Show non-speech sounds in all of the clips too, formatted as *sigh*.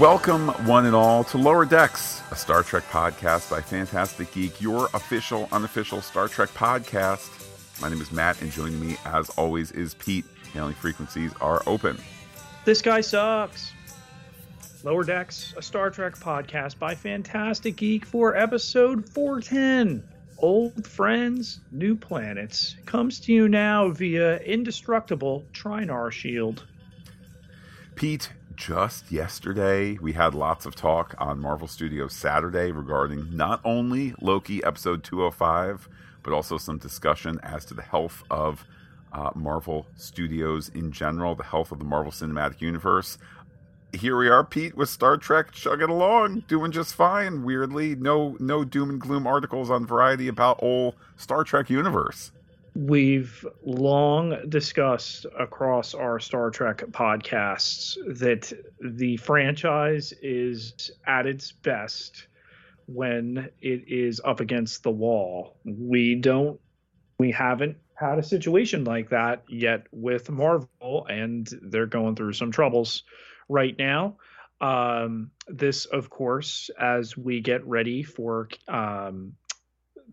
Welcome, one and all, to Lower Decks, a Star Trek podcast by Phantastic Geek, your official, unofficial Star Trek podcast. My name is Matt, and joining me, as always, is Pete. Hailing frequencies are open. This guy sucks. Lower Decks, a Star Trek podcast by Phantastic Geek for episode 410. Old Friends, New Planets comes to you now via indestructible Trinar Shield. Pete, just yesterday, we had lots of talk on Marvel Studios Saturday regarding not only Loki episode 205, but also some discussion as to the health of uh, Marvel Studios in general, the health of the Marvel Cinematic Universe. Here we are, Pete, with Star Trek chugging along, doing just fine. Weirdly, no no doom and gloom articles on Variety about old Star Trek universe we've long discussed across our Star Trek podcasts that the franchise is at its best when it is up against the wall. We don't, we haven't had a situation like that yet with Marvel, and they're going through some troubles right now. Um, this, of course, as we get ready for um,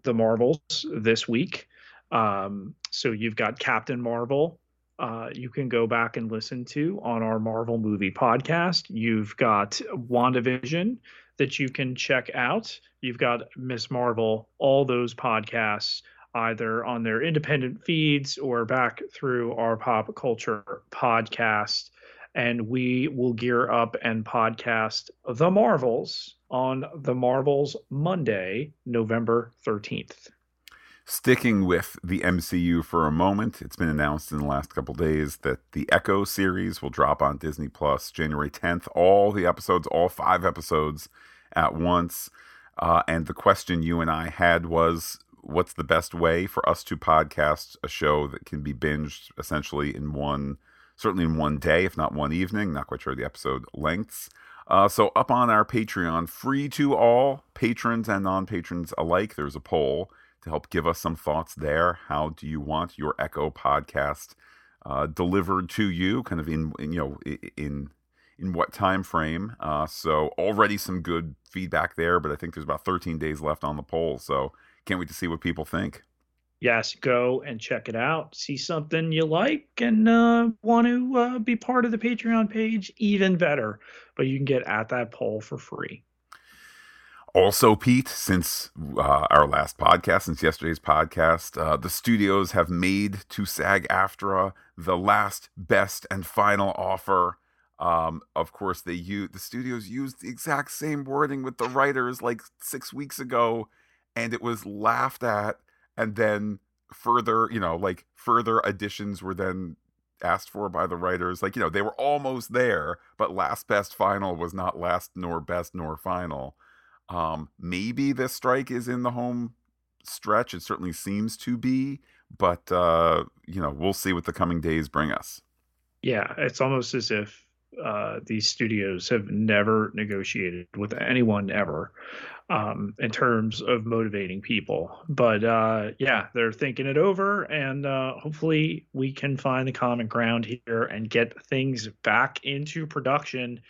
the Marvels this week um, so you've got Captain Marvel. Uh, you can go back and listen to on our Marvel movie podcast. You've got WandaVision that you can check out. You've got Miss Marvel, all those podcasts either on their independent feeds or back through our pop culture podcast. And we will gear up and podcast The Marvels on The Marvels Monday, November 13th. Sticking with the MCU for a moment, it's been announced in the last couple days that the Echo series will drop on Disney Plus January 10th. All the episodes, all five episodes at once. Uh, and the question you and I had was what's the best way for us to podcast a show that can be binged essentially in one, certainly in one day, if not one evening? Not quite sure the episode lengths. Uh, so, up on our Patreon, free to all patrons and non patrons alike, there's a poll to help give us some thoughts there. How do you want your Echo podcast uh, delivered to you? Kind of in, in you know in in what time frame? Uh, so already some good feedback there, but I think there's about 13 days left on the poll. So can't wait to see what people think. Yes, go and check it out. See something you like and uh, want to uh, be part of the Patreon page, even better. But you can get at that poll for free. Also, Pete, since uh, our last podcast, since yesterday's podcast, uh, the studios have made to SAG AFTRA the last, best, and final offer. Um, of course, they use the studios used the exact same wording with the writers like six weeks ago, and it was laughed at. And then further, you know, like further additions were then asked for by the writers. Like, you know, they were almost there, but last, best, final was not last, nor best, nor final. Um, maybe this strike is in the home stretch. It certainly seems to be, but uh, you know, we'll see what the coming days bring us. Yeah, it's almost as if uh, these studios have never negotiated with anyone ever um, in terms of motivating people. But uh, yeah, they're thinking it over, and uh, hopefully we can find the common ground here and get things back into production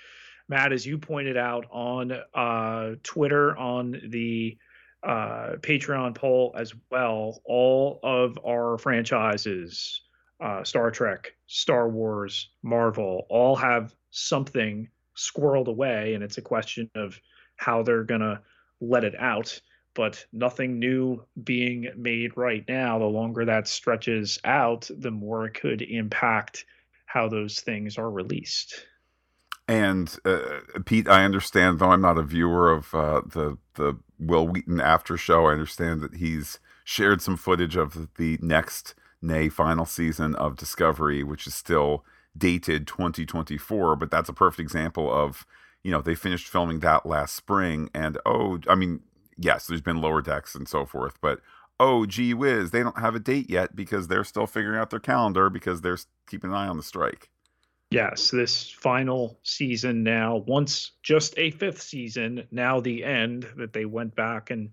Matt, as you pointed out on uh, Twitter, on the uh, Patreon poll as well, all of our franchises, uh, Star Trek, Star Wars, Marvel, all have something squirreled away, and it's a question of how they're going to let it out. But nothing new being made right now. The longer that stretches out, the more it could impact how those things are released. And uh, Pete, I understand, though I'm not a viewer of uh, the the Wil Wheaton after show, I understand that he's shared some footage of the next, nay, final season of Discovery, which is still dated 2024. But that's a perfect example of, you know, they finished filming that last spring, and oh, I mean, yes, there's been lower decks and so forth, but oh, gee whiz, they don't have a date yet because they're still figuring out their calendar because they're keeping an eye on the strike yes, this final season now, once just a fifth season, now the end that they went back and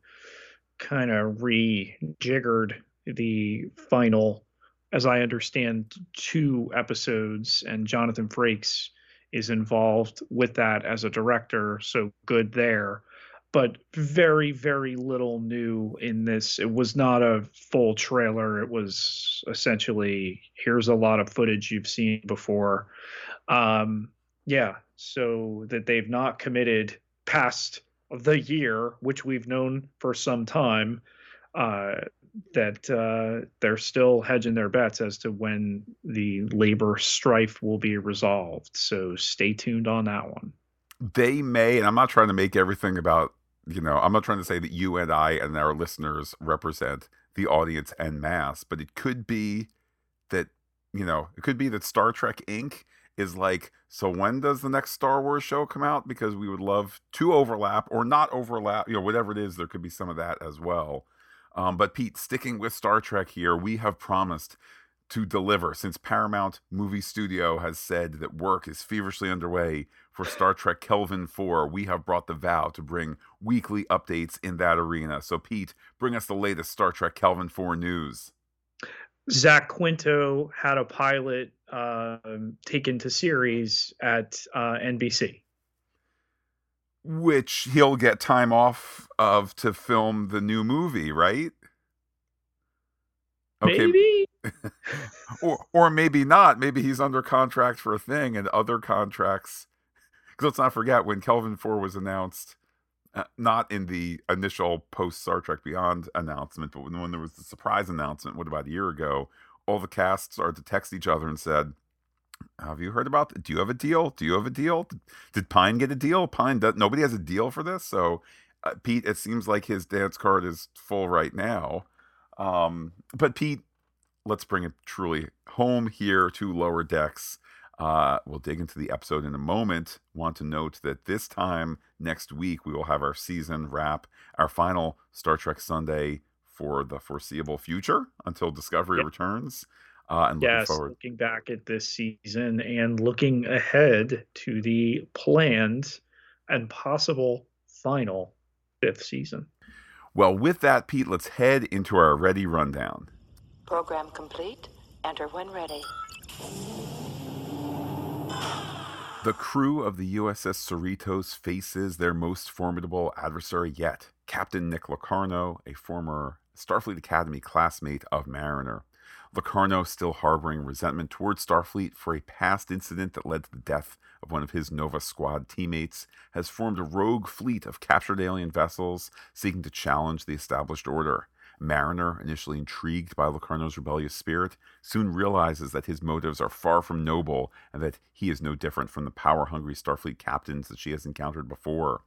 kind of rejiggered the final, as I understand, two episodes, and Jonathan Frakes is involved with that as a director, so good there. But very, very little new in this. It was not a full trailer. It was essentially here's a lot of footage you've seen before. Um, yeah, so that they've not committed past the year, which we've known for some time, uh, that uh, they're still hedging their bets as to when the labor strife will be resolved. So stay tuned on that one. They may, and I'm not trying to make everything about, you know, I'm not trying to say that you and I and our listeners represent the audience en masse, but it could be that, you know, it could be that Star Trek Inc. is like, so when does the next Star Wars show come out? Because we would love to overlap or not overlap, you know, whatever it is, there could be some of that as well. Um, but Pete, sticking with Star Trek here, we have promised to deliver since Paramount Movie Studio has said that work is feverishly underway for Star Trek Kelvin 4. We have brought the vow to bring weekly updates in that arena. So, Pete, bring us the latest Star Trek Kelvin 4 news. Zach Quinto had a pilot uh, taken to series at uh, NBC which he'll get time off of to film the new movie, right? Okay. Maybe. *laughs* or or maybe not. Maybe he's under contract for a thing and other contracts. Because let's not forget when Kelvin Four was announced, uh, not in the initial post Star Trek Beyond announcement, but when, when there was the surprise announcement, what about a year ago? All the cast started to text each other and said, have you heard about? That? Do you have a deal? Do you have a deal? Did Pine get a deal? Pine, does, nobody has a deal for this. So, uh, Pete, it seems like his dance card is full right now. Um, but Pete, let's bring it truly home here to Lower Decks. Uh, we'll dig into the episode in a moment. Want to note that this time next week we will have our season wrap, our final Star Trek Sunday for the foreseeable future until Discovery yep. returns. Uh, and yes, looking, looking back at this season and looking ahead to the planned and possible final fifth season. Well, with that, Pete, let's head into our ready rundown. Program complete. Enter when ready. The crew of the USS Cerritos faces their most formidable adversary yet Captain Nick Locarno, a former Starfleet Academy classmate of Mariner. Locarno still harboring resentment towards Starfleet for a past incident that led to the death of one of his Nova Squad teammates, has formed a rogue fleet of captured alien vessels seeking to challenge the established order. Mariner, initially intrigued by Locarno's rebellious spirit, soon realizes that his motives are far from noble and that he is no different from the power hungry Starfleet captains that she has encountered before.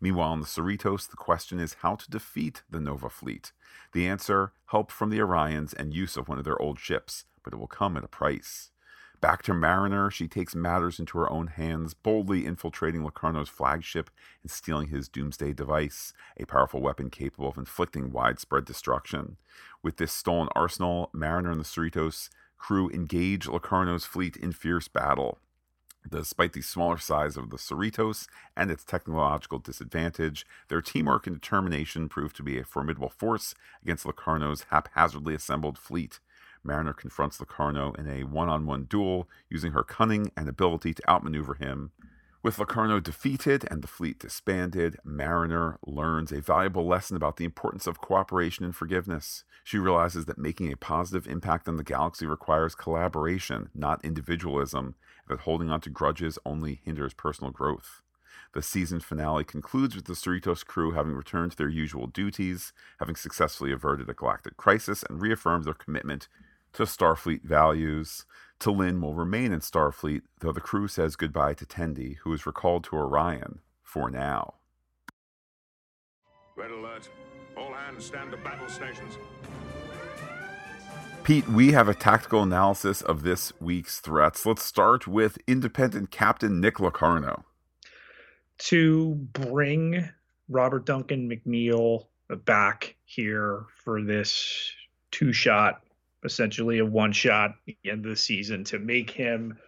Meanwhile, in the Cerritos, the question is how to defeat the Nova fleet. The answer help from the Orions and use of one of their old ships, but it will come at a price. Back to Mariner, she takes matters into her own hands, boldly infiltrating Locarno's flagship and stealing his doomsday device, a powerful weapon capable of inflicting widespread destruction. With this stolen arsenal, Mariner and the Cerritos crew engage Locarno's fleet in fierce battle. Despite the smaller size of the Cerritos and its technological disadvantage, their teamwork and determination proved to be a formidable force against Locarno's haphazardly assembled fleet. Mariner confronts Locarno in a one on one duel, using her cunning and ability to outmaneuver him. With Locarno defeated and the fleet disbanded, Mariner learns a valuable lesson about the importance of cooperation and forgiveness. She realizes that making a positive impact on the galaxy requires collaboration, not individualism, and that holding on to grudges only hinders personal growth. The season finale concludes with the Cerritos crew having returned to their usual duties, having successfully averted a galactic crisis, and reaffirmed their commitment to Starfleet values. T'Lyn will remain in Starfleet, though the crew says goodbye to Tendi, who is recalled to Orion for now. Red alert. All hands stand to battle stations. Pete, we have a tactical analysis of this week's threats. Let's start with independent captain Nick Locarno. To bring Robert Duncan McNeil back here for this two shot, essentially a one shot at the end of the season, to make him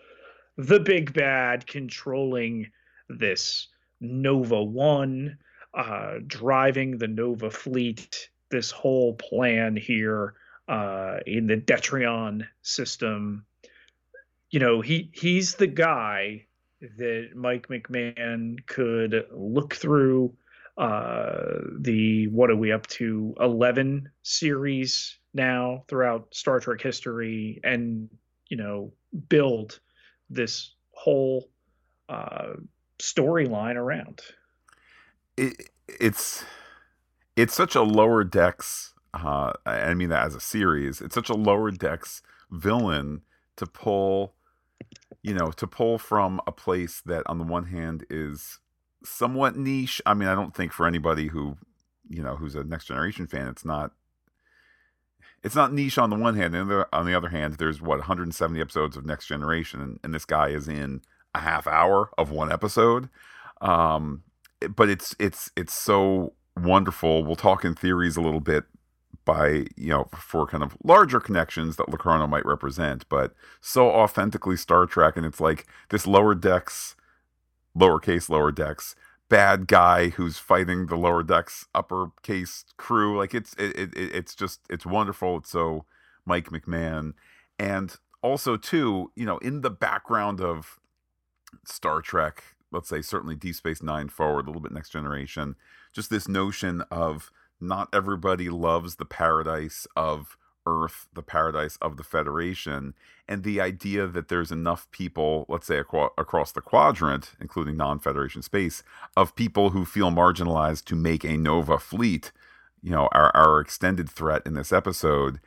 the big bad controlling this Nova 1, uh, driving the Nova fleet, this whole plan here uh, in the Detrion system. You know, he he's the guy that Mike McMahan could look through uh, the what are we up to 11 series now throughout Star Trek history and you know build this whole uh, storyline around. It, it's it's such a lower decks. Uh, I mean that as a series. It's such a lower decks villain to pull, you know, to pull from a place that on the one hand is somewhat niche. I mean, I don't think for anybody who, you know, who's a next generation fan, it's not it's not niche on the one hand, and on the other hand, there's what 170 episodes of Next Generation, and, and this guy is in a half hour of one episode. Um, but it's it's it's so wonderful. We'll talk in theories a little bit by you know for kind of larger connections that Locarno might represent, but so authentically Star Trek, and it's like this lower decks, lowercase lower decks bad guy who's fighting the lower decks uppercase crew. Like it's it, it it's just it's wonderful. It's so Mike McMahan and also too, you know, in the background of Star Trek, let's say certainly Deep Space Nine forward, a little bit Next Generation, just this notion of not everybody loves the paradise of Earth, the paradise of the Federation, and the idea that there's enough people, let's say aqua- across the quadrant, including non Federation space, of people who feel marginalized to make a Nova fleet, you know, our, our extended threat in this episode.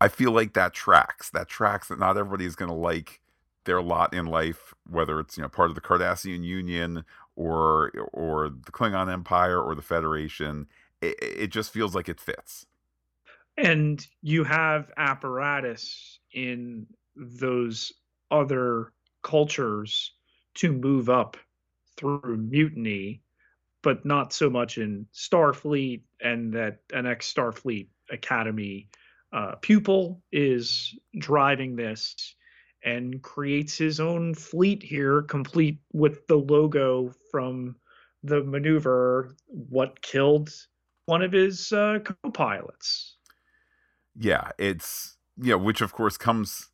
I feel like that tracks. That tracks that not everybody is going to like their lot in life, whether it's you know part of the Cardassian Union or or the Klingon Empire or the Federation. It, it just feels like it fits and you have apparatus in those other cultures to move up through mutiny but not so much in starfleet and that an ex starfleet academy uh, pupil is driving this and creates his own fleet here complete with the logo from the maneuver what killed one of his uh, co-pilots yeah, it's yeah, which of course comes.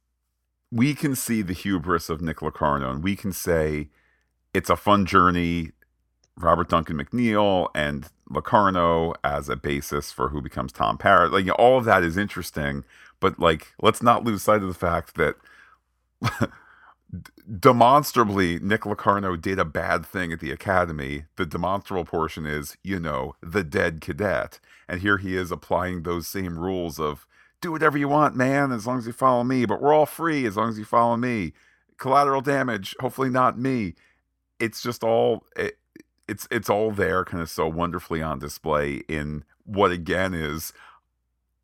We can see the hubris of Nick Locarno, and we can say it's a fun journey. Robert Duncan McNeil and Locarno as a basis for who becomes Tom Paris. Like you know, all of that is interesting, but like let's not lose sight of the fact that *laughs* demonstrably Nick Locarno did a bad thing at the academy. The demonstrable portion is, you know, the dead cadet. And here he is applying those same rules of do whatever you want, man, as long as you follow me. But we're all free as long as you follow me. Collateral damage, hopefully not me. It's just all it, it's it's all there, kind of so wonderfully on display in what again is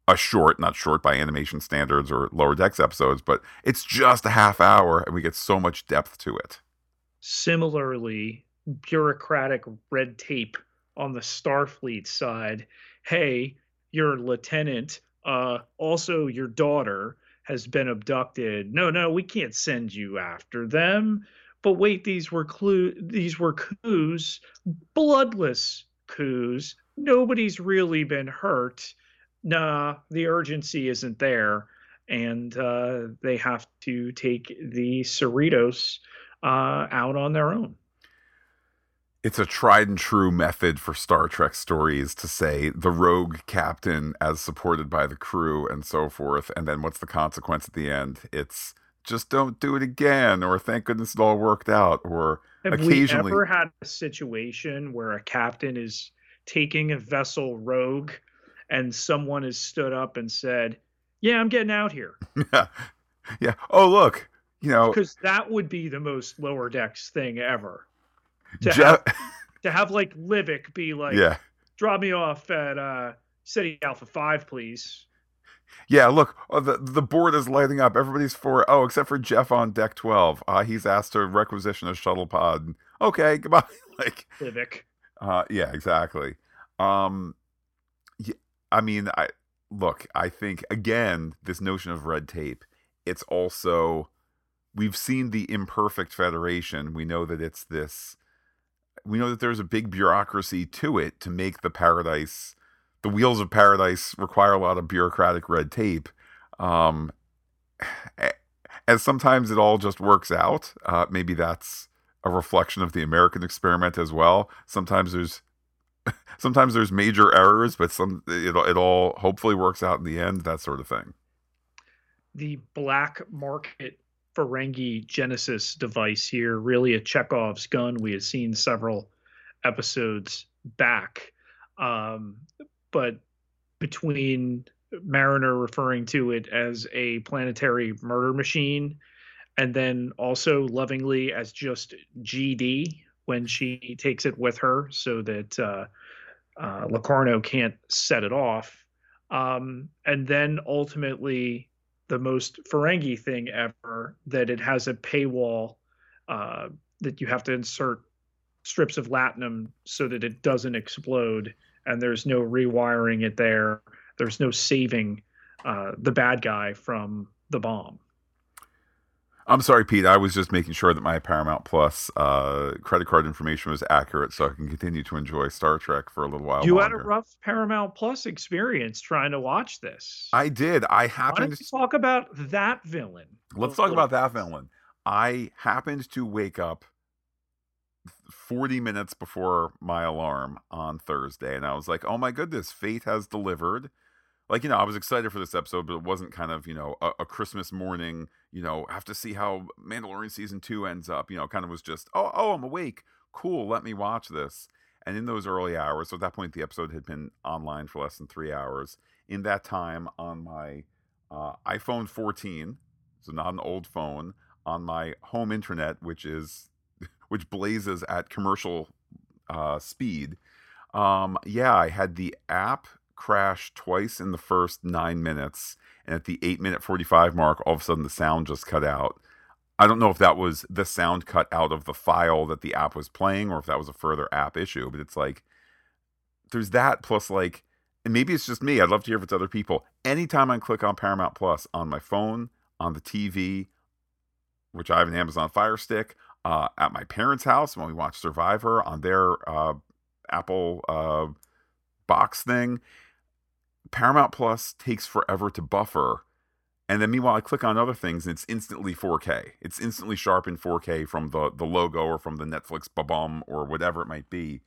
a short, not short by animation standards or lower decks episodes, but it's just a half hour and we get so much depth to it. Similarly, bureaucratic red tape on the Starfleet side. Hey, your lieutenant uh, also your daughter has been abducted. No, no, we can't send you after them. But wait, these were clue these were coups, bloodless coups. Nobody's really been hurt. Nah, the urgency isn't there. And uh, they have to take the Cerritos uh, out on their own it's a tried and true method for Star Trek stories to say the rogue captain as supported by the crew and so forth. And then what's the consequence at the end? It's just don't do it again, or thank goodness it all worked out, or Have occasionally. we ever had a situation where a captain is taking a vessel rogue and someone has stood up and said, Yeah, I'm getting out here? *laughs* yeah. Yeah. Oh, look, you know. Because that would be the most lower decks thing ever to have *laughs* to have like Livick be like, yeah, drop me off at uh, City Alpha Five, please. Yeah, look, oh, the the board is lighting up. Everybody's for oh, except for Jeff on deck twelve. Uh, he's asked to requisition a shuttle pod. Okay, goodbye. *laughs* like Livick. Uh, yeah, exactly. Um, yeah, I mean, I look. I think again, this notion of red tape. It's also we've seen the imperfect federation. We know that it's this we know that there's a big bureaucracy to it to make the paradise the wheels of paradise require a lot of bureaucratic red tape um and sometimes it all just works out uh maybe that's a reflection of the American experiment as well. Sometimes there's *laughs* sometimes there's major errors, but some it it all hopefully works out in the end. That sort of thing. The black market Ferengi Genesis device here, really a Chekhov's gun. We had seen several episodes back, um, but between Mariner referring to it as a planetary murder machine, and then also lovingly as just GD when she takes it with her so that uh, uh, Locarno can't set it off. Um, and then ultimately, the most Ferengi thing ever that it has a paywall uh, that you have to insert strips of latinum so that it doesn't explode, and there's no rewiring it there there's no saving uh, the bad guy from the bomb. I'm sorry, Pete. I was just making sure that my Paramount Plus uh, credit card information was accurate, so I can continue to enjoy Star Trek for a little while. You longer. had a rough Paramount Plus experience trying to watch this. I did. I happened to talk about that villain. Let's talk about that villain. I happened to wake up 40 minutes before my alarm on Thursday, and I was like, "Oh my goodness, fate has delivered." Like you know i was excited for this episode but it wasn't kind of you know a, a, christmas morning you know have to see how mandalorian season two ends up you know kind of was just oh oh i'm awake. Cool. Let me watch this. And in those early hours so at that point the episode had been online for less than three hours. In that time on my uh, iphone 14 so not an old phone on my home internet which is *laughs* which blazes at commercial uh, speed um, yeah i had the app crash twice in the first nine minutes. And at the eight minute 45 mark, all of a sudden the sound just cut out. I don't know if that was the sound cut out of the file that the app was playing or if that was a further app issue, but it's like there's that plus like and maybe it's just me. I'd love to hear if it's other people. Anytime I click on Paramount Plus on my phone, on the TV, which I have an Amazon Fire Stick, uh, at my parents' house when we watch Survivor on their uh, Apple uh, box thing, Paramount Plus takes forever to buffer. And then meanwhile, I click on other things and it's instantly 4K. It's instantly sharp in 4K from the, the logo or from the Netflix babum or whatever it might be.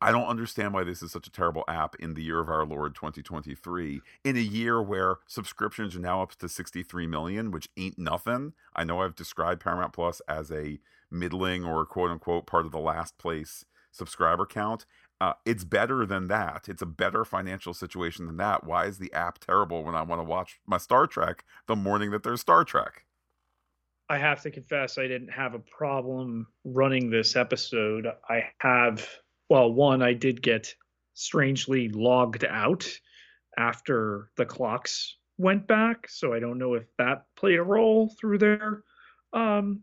I don't understand why this is such a terrible app in the year of our Lord 2023. In a year where subscriptions are now up to 63 million, which ain't nothing. I know I've described Paramount Plus as a middling or quote unquote part of the last place subscriber count. Uh, it's better than that. It's a better financial situation than that. Why is the app terrible when I want to watch my Star Trek the morning that there's Star Trek? I have to confess, I didn't have a problem running this episode. I have, well, one, I did get strangely logged out after the clocks went back. So I don't know if that played a role through their um,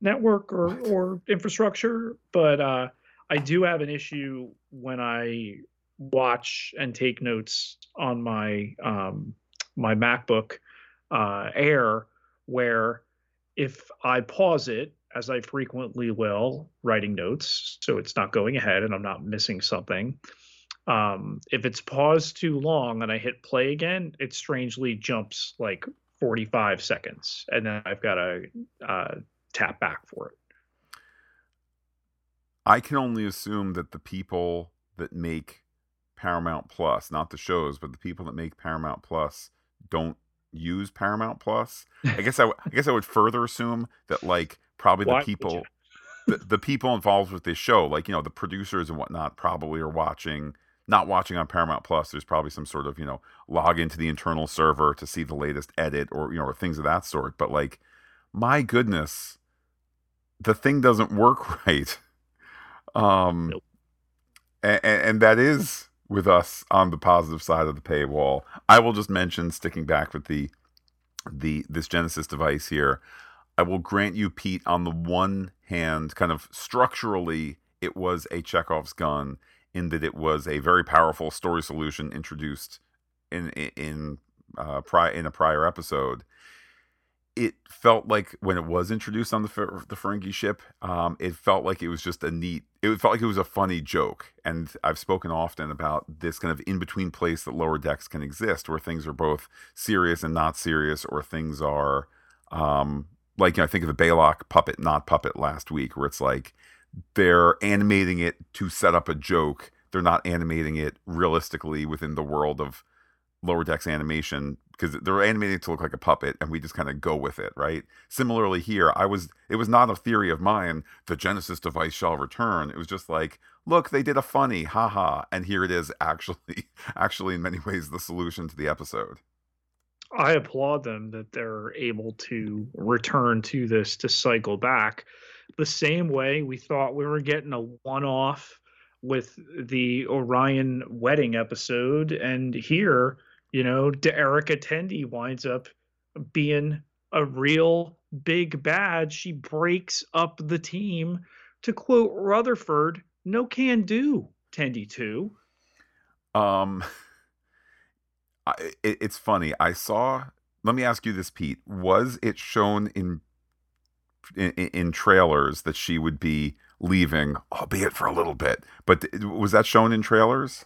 network or, or infrastructure. But uh, I do have an issue when I watch and take notes on my um, my MacBook uh, Air, where if I pause it, as I frequently will, writing notes, so it's not going ahead and I'm not missing something. Um, if it's paused too long and I hit play again, it strangely jumps like 45 seconds, and then I've got to uh, tap back for it. I can only assume that the people that make Paramount Plus, not the shows, but the people that make Paramount Plus don't use Paramount Plus. I guess I, w- I guess I would further assume that like probably the people the, the people involved with this show, like you know the producers and whatnot, probably are watching not watching on Paramount Plus. There's probably some sort of you know log into the internal server to see the latest edit or you know or things of that sort. But like, my goodness, the thing doesn't work *laughs* right. Um, nope. and, and that is with us on the positive side of the paywall. I will just mention, sticking back with the the this Genesis device here, I will grant you, Pete, on the one hand, kind of structurally, it was a Chekhov's gun in that it was a very powerful story solution introduced in in uh, pri- in a prior episode it felt like when it was introduced on the the Ferengi ship, um, it felt like it was just a neat. It felt like it was a funny joke, and I've spoken often about this kind of in between place that lower decks can exist, where things are both serious and not serious, or things are, um, like you know, I think of the Balok puppet, not puppet last week, where it's like they're animating it to set up a joke. They're not animating it realistically within the world of lower decks animation because they're animating to look like a puppet and we just kind of go with it right? Similarly here i was it was not a theory of mine the genesis device shall return. It was just like look they did a funny haha and here it is actually *laughs* actually in many ways the solution to the episode. I applaud them that they're able to return to this to cycle back. The same way we thought we were getting a one off with the Orion wedding episode. And here, you know, Erica Tendi winds up being a real big bad. She breaks up the team. To quote Rutherford, no can do, Tendi 2. Um, *laughs* I, it, it's funny. I saw. Let me ask you this, Pete. Was it shown in, in in trailers that she would be leaving, albeit for a little bit? But was that shown in trailers?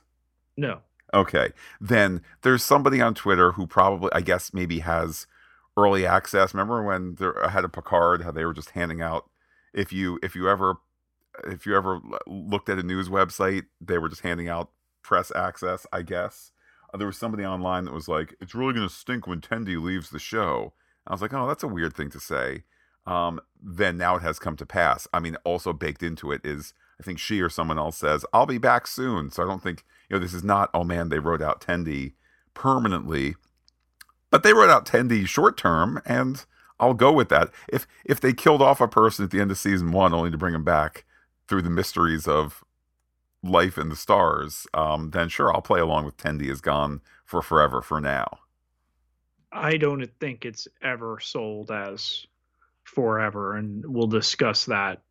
No. Okay. Then there's somebody on Twitter who probably, I guess, maybe has early access. Remember when there had a Picard, how they were just handing out if you if you ever if you ever looked at a news website, they were just handing out press access, I guess. Uh, there was somebody online that was like, "It's really going to stink when Tendi leaves the show." I was like, "Oh, that's a weird thing to say." Um, then now it has come to pass. I mean, also baked into it is I think she or someone else says, "I'll be back soon." So I don't think you know this is not. Oh man, they wrote out Tendi permanently, but they wrote out Tendi short term, and I'll go with that. If if they killed off a person at the end of season one only to bring him back through the mysteries of life in the stars, um, then sure, I'll play along with Tendi is gone for forever for now. I don't think it's ever sold as forever, and we'll discuss that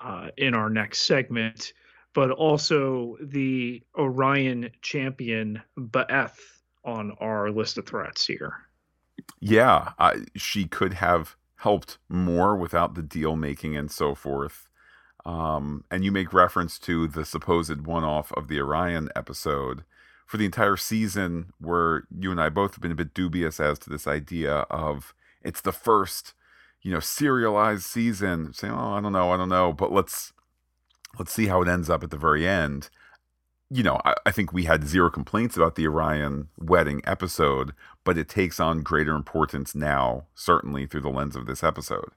uh, in our next segment. But also the Orion champion Ba'eth on our list of threats here. Yeah, she could have helped more without the deal making and so forth. Um, and you make reference to the supposed one off of the Orion episode. For the entire season, where you and I both have been a bit dubious as to this idea of it's the first, you know, serialized season, saying, "Oh, I don't know, I don't know," but let's let's see how it ends up at the very end. You know, I, I think we had zero complaints about the Orion wedding episode, but it takes on greater importance now, certainly through the lens of this episode.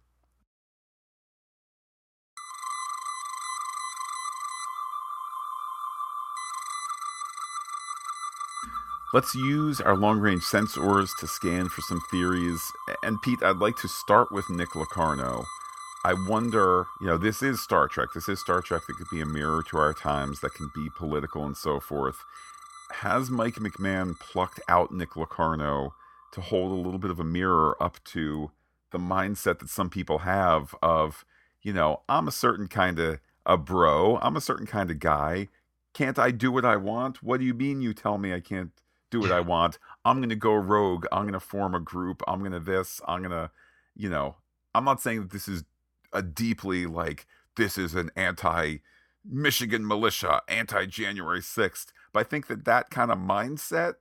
Let's use our long range sensors to scan for some theories. And Pete, I'd like to start with Nick Locarno. I wonder, you know, this is Star Trek. This is Star Trek that could be a mirror to our times, that can be political and so forth. Has Mike McMahan plucked out Nick Locarno to hold a little bit of a mirror up to the mindset that some people have of, you know, I'm a certain kind of a bro, I'm a certain kind of guy. Can't I do what I want? What do you mean you tell me I can't do what I *laughs* want. I'm going to go rogue. I'm going to form a group. I'm going to this. I'm going to, you know, I'm not saying that this is a deeply like, this is an anti Michigan militia, anti January 6th. But I think that that kind of mindset,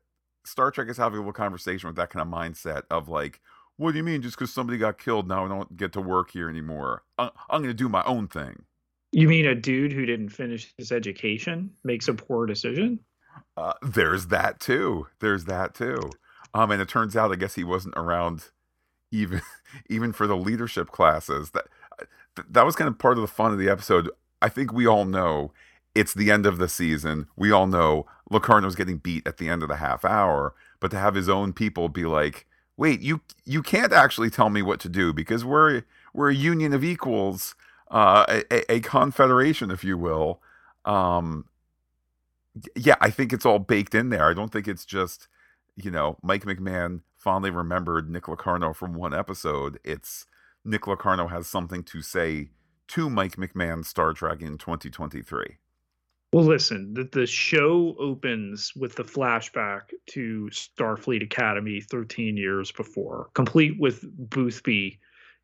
Star Trek is having a little conversation with that kind of mindset of like, what do you mean just because somebody got killed now I don't get to work here anymore? I'm, I'm going to do my own thing. You mean a dude who didn't finish his education makes a poor decision? Uh, there's that too. There's that too. Um, and it turns out, I guess he wasn't around even *laughs* even for the leadership classes. That that was kind of part of the fun of the episode. I think we all know it's the end of the season. We all know Locarno's getting beat at the end of the half hour, but to have his own people be like, "Wait, you you can't actually tell me what to do because we're we're a union of equals, uh, a, a confederation, if you will." Um, yeah, I think it's all baked in there. I don't think it's just, you know, Mike McMahan fondly remembered Nick Locarno from one episode. It's Nick Locarno has something to say to Mike McMahan Star Trek in 2023. Well, listen, the, the show opens with the flashback to Starfleet Academy 13 years before, complete with Boothby,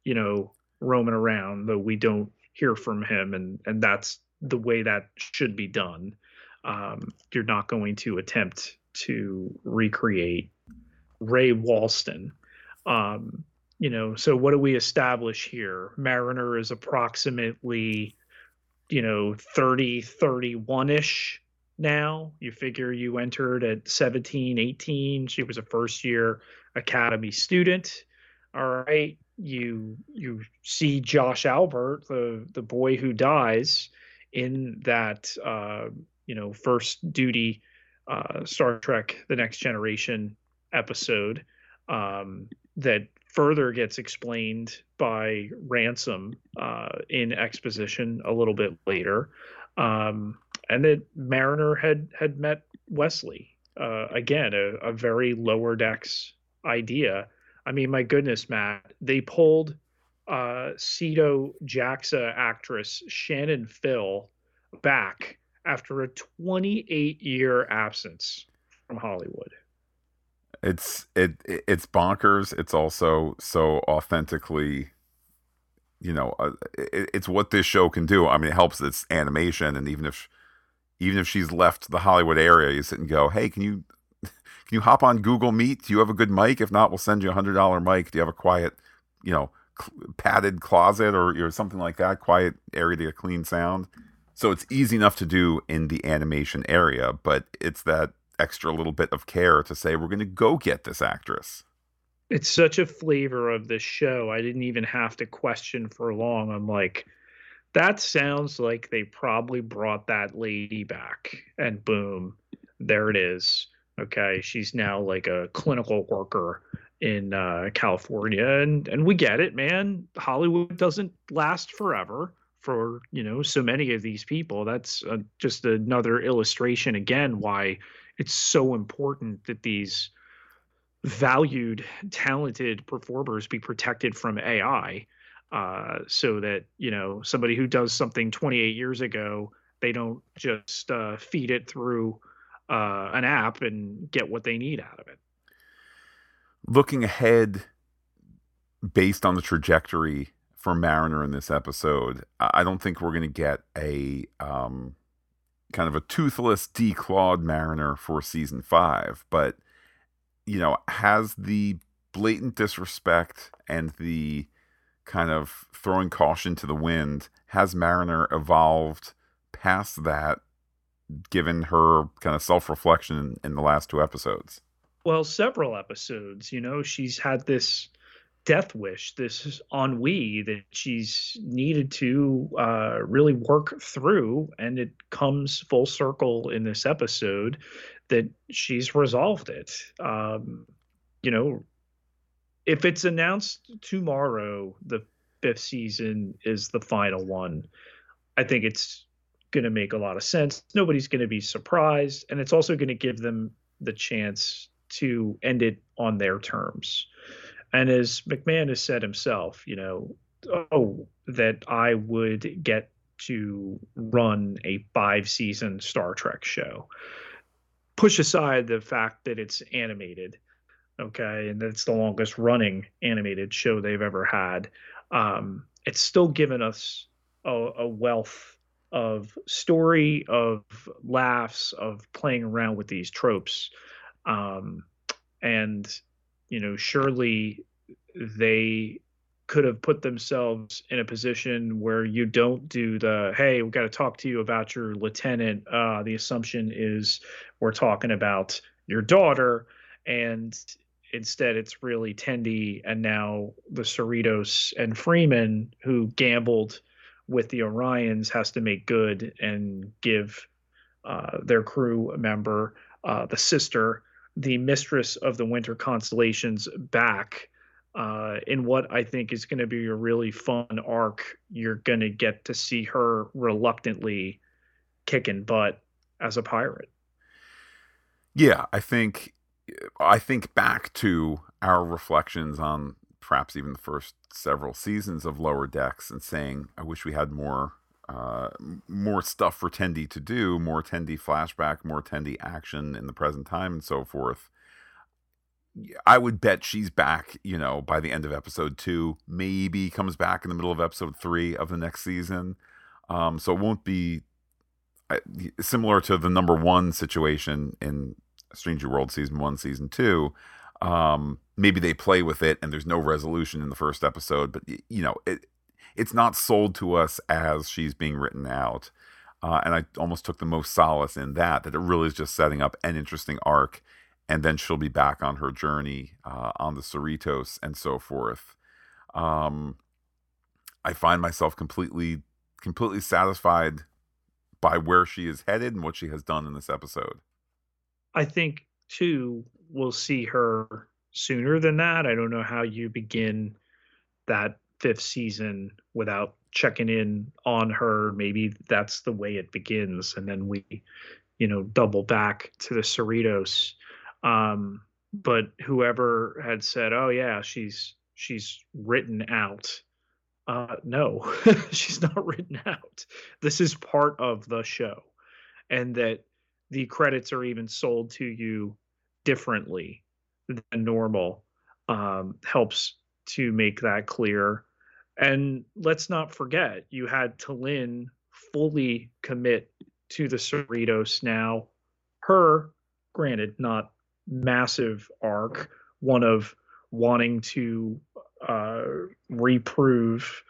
you know, roaming around, though we don't hear from him, and and that's the way that should be done um, you're not going to attempt to recreate Ray Walston. Um, you know, so what do we establish here? Mariner is approximately, you know, 30, 31 ish now. You figure you entered at 17, 18. She was a first year academy student. All right. You you see Josh Albert, the the boy who dies in that uh, you know first duty uh, Star Trek: The Next Generation episode um, that further gets explained by Ransom uh, in exposition a little bit later, um, and that Mariner had had met Wesley uh, again, a, a, very lower decks idea. I mean, my goodness, Matt, they pulled uh, Sito Jaxa actress Shannon Fill back after a 28 year absence from Hollywood. It's it it's bonkers. It's also so authentically, you know, uh, it, it's what this show can do. I mean, it helps its animation, and even if even if she's left the Hollywood area, you sit and go, "Hey, can you *laughs* can you hop on Google Meet? Do you have a good mic? If not, we'll send you a hundred dollar mic. Do you have a quiet, you know, padded closet or or something like that? Quiet area to get clean sound." So it's easy enough to do in the animation area, but it's that extra little bit of care to say we're going to go get this actress. It's such a flavor of the show. I didn't even have to question for long. I'm like, that sounds like they probably brought that lady back, and boom, there it is. Okay, she's now like a clinical worker in uh, California, and and we get it, man. Hollywood doesn't last forever for you know so many of these people. That's uh, just another illustration again why it's so important that these valued, talented performers be protected from AI, uh, so that you know somebody who does something 28 years ago, they don't just uh, feed it through uh, an app and get what they need out of it. Looking ahead, based on the trajectory for Mariner in this episode, I don't think we're going to get a um, kind of a toothless, declawed Mariner for season five, but you know, has the blatant disrespect and the kind of throwing caution to the wind, has Mariner evolved past that, given her kind of self reflection in, in the last two episodes? Well, several episodes. You know, she's had this death wish, this ennui that she's needed to uh, really work through. And it comes full circle in this episode that she's resolved it. Um, you know, if it's announced tomorrow, the fifth season is the final one, I think it's going to make a lot of sense. Nobody's going to be surprised. And it's also going to give them the chance to end it on their terms. And as McMahan has said himself, you know, oh, that I would get to run a five season Star Trek show. Push aside the fact that it's animated, okay, and that's the longest running animated show they've ever had. Um, it's still given us a, a wealth of story, of laughs, of playing around with these tropes. Um, and you know, surely they could have put themselves in a position where you don't do the hey we got to talk to you about your lieutenant. Uh, the assumption is we're talking about your daughter and instead it's really Tendi and now the Cerritos and Freeman who gambled with the Orions has to make good and give uh, their crew member uh, the sister the mistress of the winter constellations back uh, in what I think is going to be a really fun arc. You're going to get to see her reluctantly kicking butt as a pirate. Yeah, I think I think back to our reflections on perhaps even the first several seasons of Lower Decks and saying, I wish we had more uh, more stuff for Tendi to do, more Tendi flashback, more Tendi action in the present time, and so forth. I would bet she's back, you know, by the end of episode two. Maybe comes back in the middle of episode three of the next season. Um, so it won't be similar to the number one situation in Stranger World season one, season two. Um, maybe they play with it and there's no resolution in the first episode, but you know, it it's not sold to us as she's being written out. Uh, and I almost took the most solace in that, that it really is just setting up an interesting arc. And then she'll be back on her journey uh, on the Cerritos and so forth. Um, I find myself completely, completely satisfied by where she is headed and what she has done in this episode. I think, too, we'll see her sooner than that. I don't know how you begin that fifth season without checking in on her. Maybe that's the way it begins, and then we, you know, double back to the Cerritos. Um, but whoever had said, "Oh yeah, she's she's written out," uh, no, *laughs* she's not written out. This is part of the show, and that the credits are even sold to you differently than normal um, helps to make that clear. And let's not forget, you had T'Lyn fully commit to the Cerritos now. Her, granted, not massive arc, one of wanting to uh, reprove,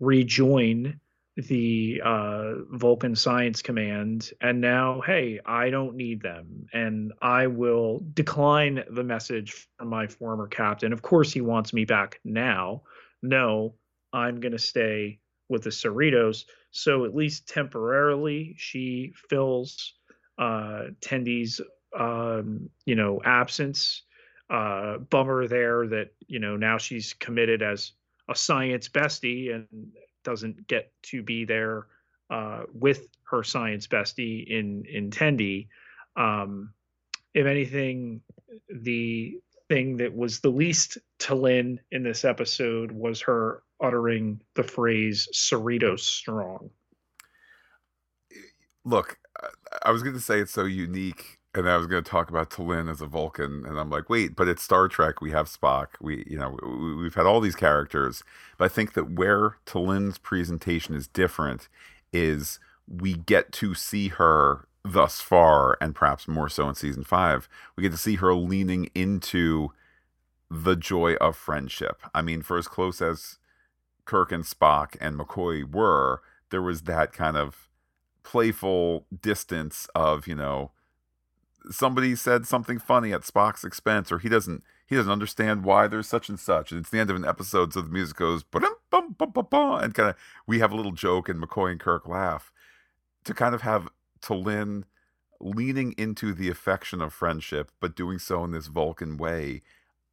rejoin the uh, Vulcan Science Command, and now, hey, I don't need them, and I will decline the message from my former captain. Of course, he wants me back now. No, I'm going to stay with the Cerritos. So at least temporarily, she fills uh, Tendi's, um, you know, absence. Uh, bummer there that you know now she's committed as a science bestie and doesn't get to be there uh, with her science bestie in in Tendi. Um, if anything, the thing that was the least T'Lyn in this episode was her uttering the phrase "Cerritos strong." Look, I was going to say it's so unique, and I was going to talk about T'Lyn as a Vulcan, and I'm like, wait, but it's Star Trek. We have Spock. We, you know, we, have had all these characters, but I think that where T'Lyn's presentation is different is we get to see her thus far, and perhaps more so in season five. We get to see her leaning into the joy of friendship. I mean, for as close as Kirk and Spock and McCoy were, there was that kind of playful distance of, you know, somebody said something funny at Spock's expense, or he doesn't he doesn't understand why there's such and such. And it's the end of an episode, so the music goes and kind of we have a little joke, and McCoy and Kirk laugh. To kind of have T'Lyn leaning into the affection of friendship, but doing so in this Vulcan way,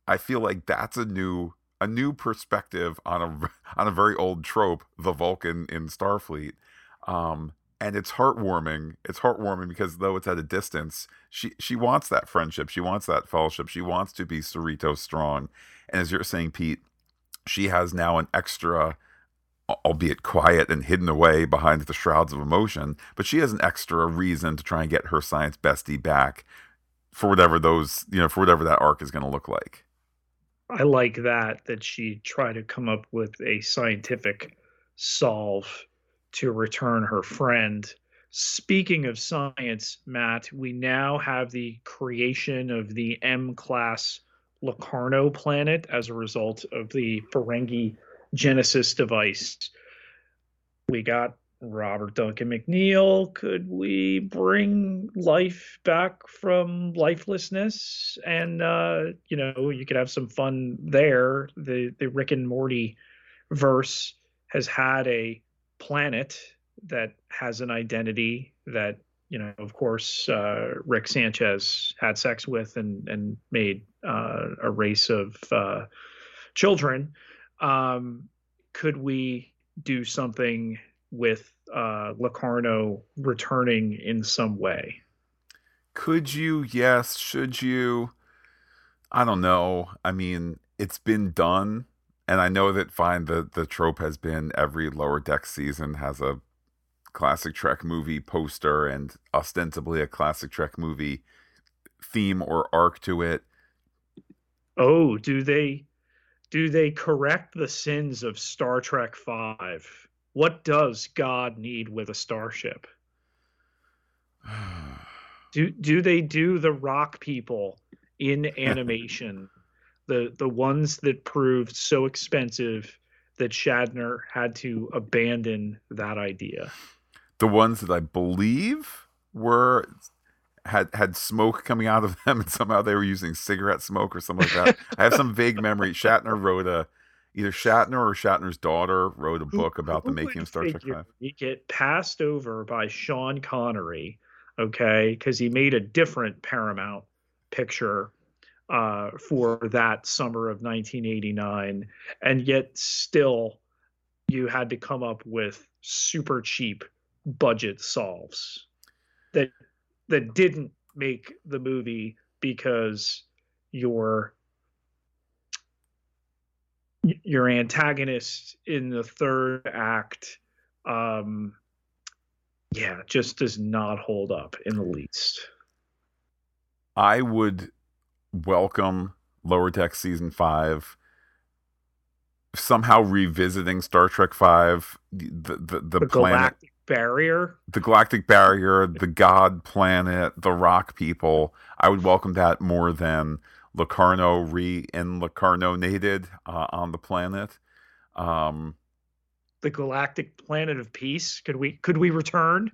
I feel like that's a new a new perspective on a *laughs* on a very old trope, the Vulcan in Starfleet. Um, and it's heartwarming. It's heartwarming because though it's at a distance, she she wants that friendship. She wants that fellowship. She wants to be Cerritos strong. And as you're saying, Pete, she has now an extra, albeit quiet and hidden away behind the shrouds of emotion, but she has an extra reason to try and get her science bestie back for whatever those you know for whatever that arc is going to look like. I like that that she tried to come up with a scientific solve to return her friend. Speaking of science, Matt, we now have the creation of the M class Locarno planet as a result of the Ferengi Genesis device. We got Robert Duncan McNeil? Could we bring life back from lifelessness? And uh, you know, you could have some fun there. The the Rick and Morty verse has had a planet that has an identity that you know of course uh, rick sanchez had sex with and and made uh, a race of uh, children um, could we do something with uh, Locarno returning in some way. Could you? Yes. Should you? I don't know. I mean it's been done and I know that fine the the trope has been every lower deck season has a classic Trek movie poster and ostensibly a classic Trek movie theme or arc to it. Oh, do they do they correct the sins of Star Trek 5? What does God need with a starship? *sighs* do do they do the rock people in animation *laughs* the the ones that proved so expensive that Shatner had to abandon that idea. The ones that I believe were had had smoke coming out of them, *laughs* and somehow they were using cigarette smoke or something like that. I have some vague memory. Shatner wrote a either Shatner or Shatner's daughter wrote a book about the making of Star Trek Five. You get passed over by Sean Connery, okay, because he made a different Paramount picture uh, for that summer of 1989, and yet still you had to come up with super cheap budget solves that that didn't make the movie because your your antagonist in the third act um yeah just does not hold up in the least. I would welcome lower deck season 5 somehow revisiting star trek 5 the the, the, the, planet galactic barrier? The galactic barrier the god planet the rock people. I would welcome that more than Locarno re in Locarnonated uh, on the planet. Um, the galactic planet of peace. Could we could we return?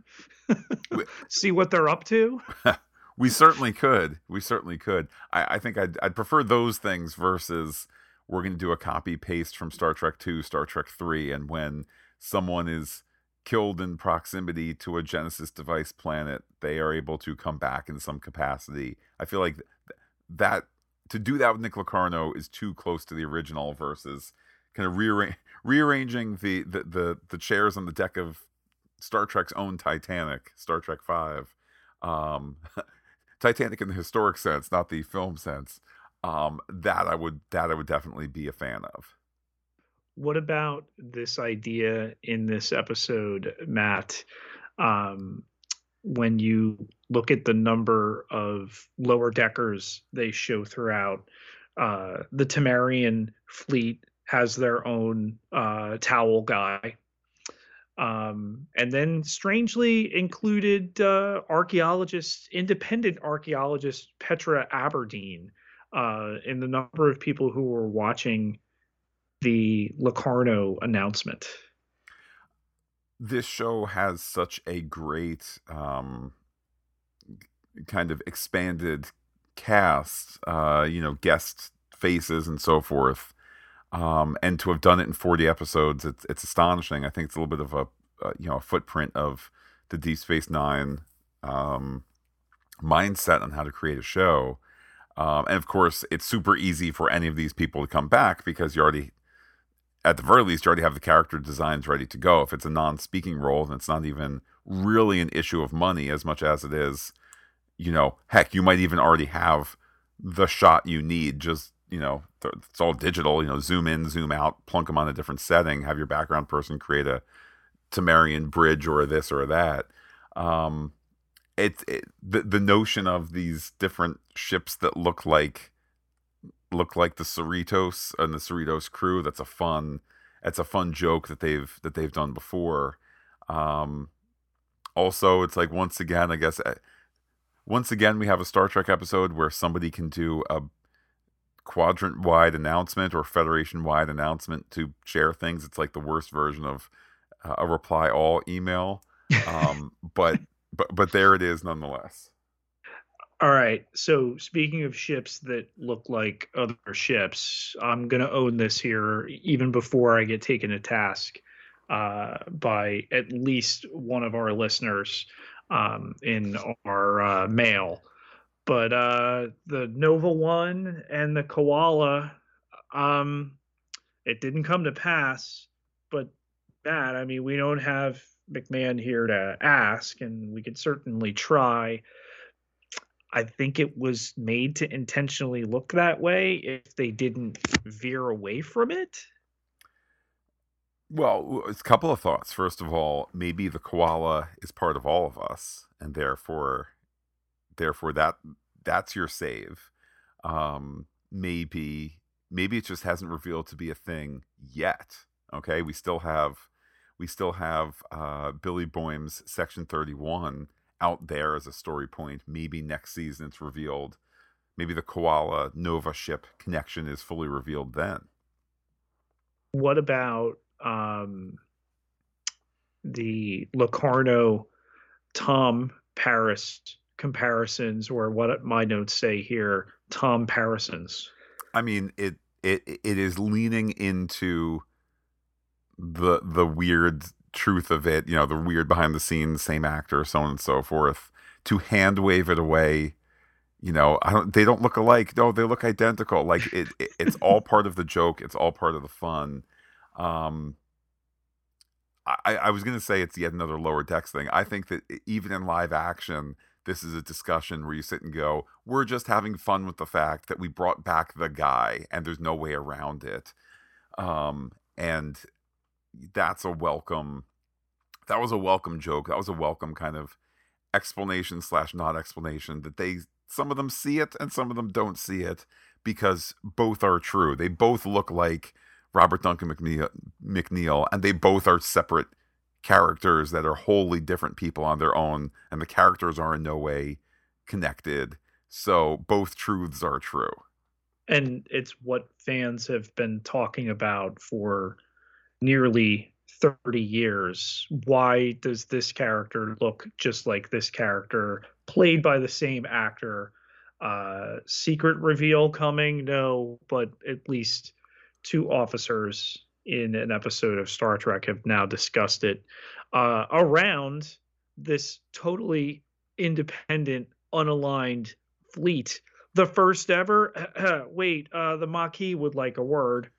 *laughs* See what they're up to? *laughs* we certainly could. We certainly could. I, I think I'd, I'd prefer those things versus we're going to do a copy paste from Star Trek Two, Star Trek Three, and when someone is killed in proximity to a Genesis device planet, they are able to come back in some capacity. I feel like th- that to do that with Nick Locarno is too close to the original versus kind of rearra- rearranging the, the, the the chairs on the deck of Star Trek's own Titanic, Star Trek Five, um, *laughs* Titanic in the historic sense, not the film sense. Um, that I would that I would definitely be a fan of. What about this idea in this episode, Matt? Um, when you look at the number of lower deckers they show throughout, uh, the Tamarian fleet has their own uh, towel guy. Um, and then strangely included uh, archaeologist, independent archaeologist Petra Aberdeen uh, in the number of people who were watching the Locarno announcement this show has such a great um, kind of expanded cast, uh, you know, guest faces and so forth. Um, and to have done it in 40 episodes, it's it's astonishing. I think it's a little bit of a, a you know a footprint of the Deep Space Nine um, mindset on how to create a show. Um, and of course, it's super easy for any of these people to come back because you already at the very least, you already have the character designs ready to go. If it's a non-speaking role, then it's not even really an issue of money as much as it is, you know, heck, you might even already have the shot you need. Just you know, it's all digital. You know, zoom in, zoom out, plunk them on a different setting. Have your background person create a Tamarian bridge or this or that. Um, it's it, the the notion of these different ships that look like look like the Cerritos and the Cerritos crew. That's a fun that's a fun joke that they've that they've done before. Um, also, it's like once again, I guess eh, once again we have a Star Trek episode where somebody can do a quadrant wide announcement or federation wide announcement to share things. It's like the worst version of uh, a reply all email. *laughs* Um, but but but there it is nonetheless. All right. So speaking of ships that look like other ships, I'm to own this here even before I get taken to task uh, by at least one of our listeners um, in our uh, mail. But uh, the Nova One and the Koala, um, it didn't come to pass. But that, I mean, we don't have McMahan here to ask, and we could certainly try. I think it was made to intentionally look that way if they didn't veer away from it. Well, it's a couple of thoughts. First of all, maybe the koala is part of all of us, and therefore, therefore that that's your save. Um, maybe maybe it just hasn't revealed to be a thing yet. Okay, we still have we still have uh, Billy Boyme's Section Thirty One out there as a story point. Maybe next season it's revealed maybe the Koala Nova ship connection is fully revealed then. What about um, the Locarno Tom Paris comparisons, or what my notes say here, Tom Parisons? I mean, it it it is leaning into the the weird truth of it, you know, the weird behind the scenes, same actor, so on and so forth, to hand wave it away. You know, I don't. They don't look alike. No, they look identical. Like it, it it's *laughs* all part of the joke. It's all part of the fun. Um, I, I was going to say it's yet another lower decks thing. I think that even in live action, this is a discussion where you sit and go, we're just having fun with the fact that we brought back the guy and there's no way around it. Um, and that's a welcome, that was a welcome joke. That was a welcome kind of explanation slash not explanation that they, some of them see it and some of them don't see it because both are true. They both look like Robert Duncan mcneil, McNeil and they both are separate characters that are wholly different people on their own, and the characters are in no way connected. So both truths are true. And it's what fans have been talking about for nearly 30 years. Why does this character look just like this character, played by the same actor? Uh, secret reveal coming? No, but at least two officers in an episode of Star Trek have now discussed it uh, around this totally independent, unaligned fleet. The first ever. *clears throat* wait, uh, the Maquis would like a word.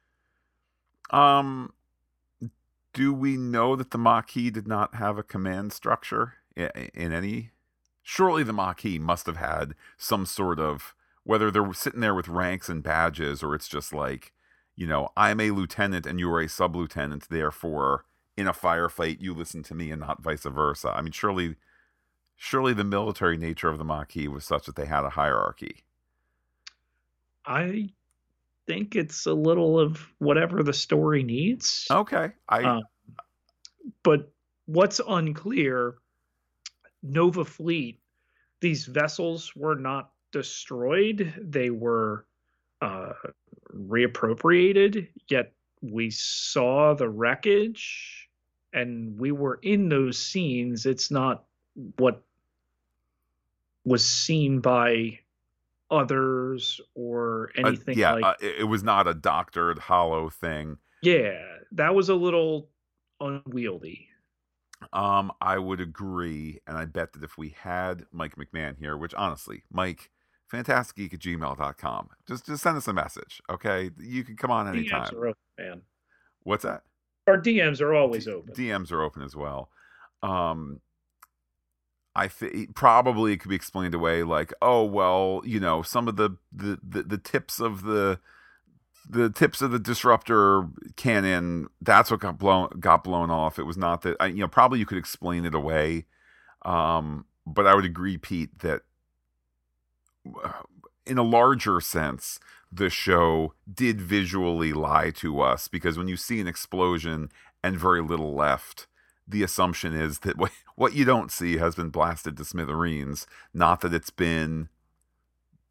Um, do we know that the Maquis did not have a command structure in, in any? Surely the Maquis must have had some sort of whether they're sitting there with ranks and badges or it's just like you know, I'm a lieutenant and you are a sub lieutenant, therefore, in a firefight, you listen to me and not vice versa. I mean, surely, surely the military nature of the Maquis was such that they had a hierarchy. I think it's a little of whatever the story needs. Okay, I. Um, but what's unclear, Nova Fleet, these vessels were not destroyed; they were uh, reappropriated, yet we saw the wreckage and we were in those scenes. It's not what was seen by others or anything uh, yeah, like uh, it was not a doctored hollow thing. Yeah, that was a little unwieldy. Um, I would agree, and I bet that if we had Mike McMahan here, which honestly, Mike, phantasticgeek at gmail.com. Just just send us a message, okay? You can come on anytime. DMs are open, man. What's that? Our DMs are always D- open. DMs are open as well. Um, I think probably it could be explained away like, oh well, you know, some of the the the, the tips of the the tips of the disruptor cannon that's what got blown got blown off. It was not that I, you know probably you could explain it away um but i would agree pete that in a larger sense, the show did visually lie to us because when you see an explosion and very little left, the assumption is that what, *laughs* what you don't see has been blasted to smithereens, not that it's been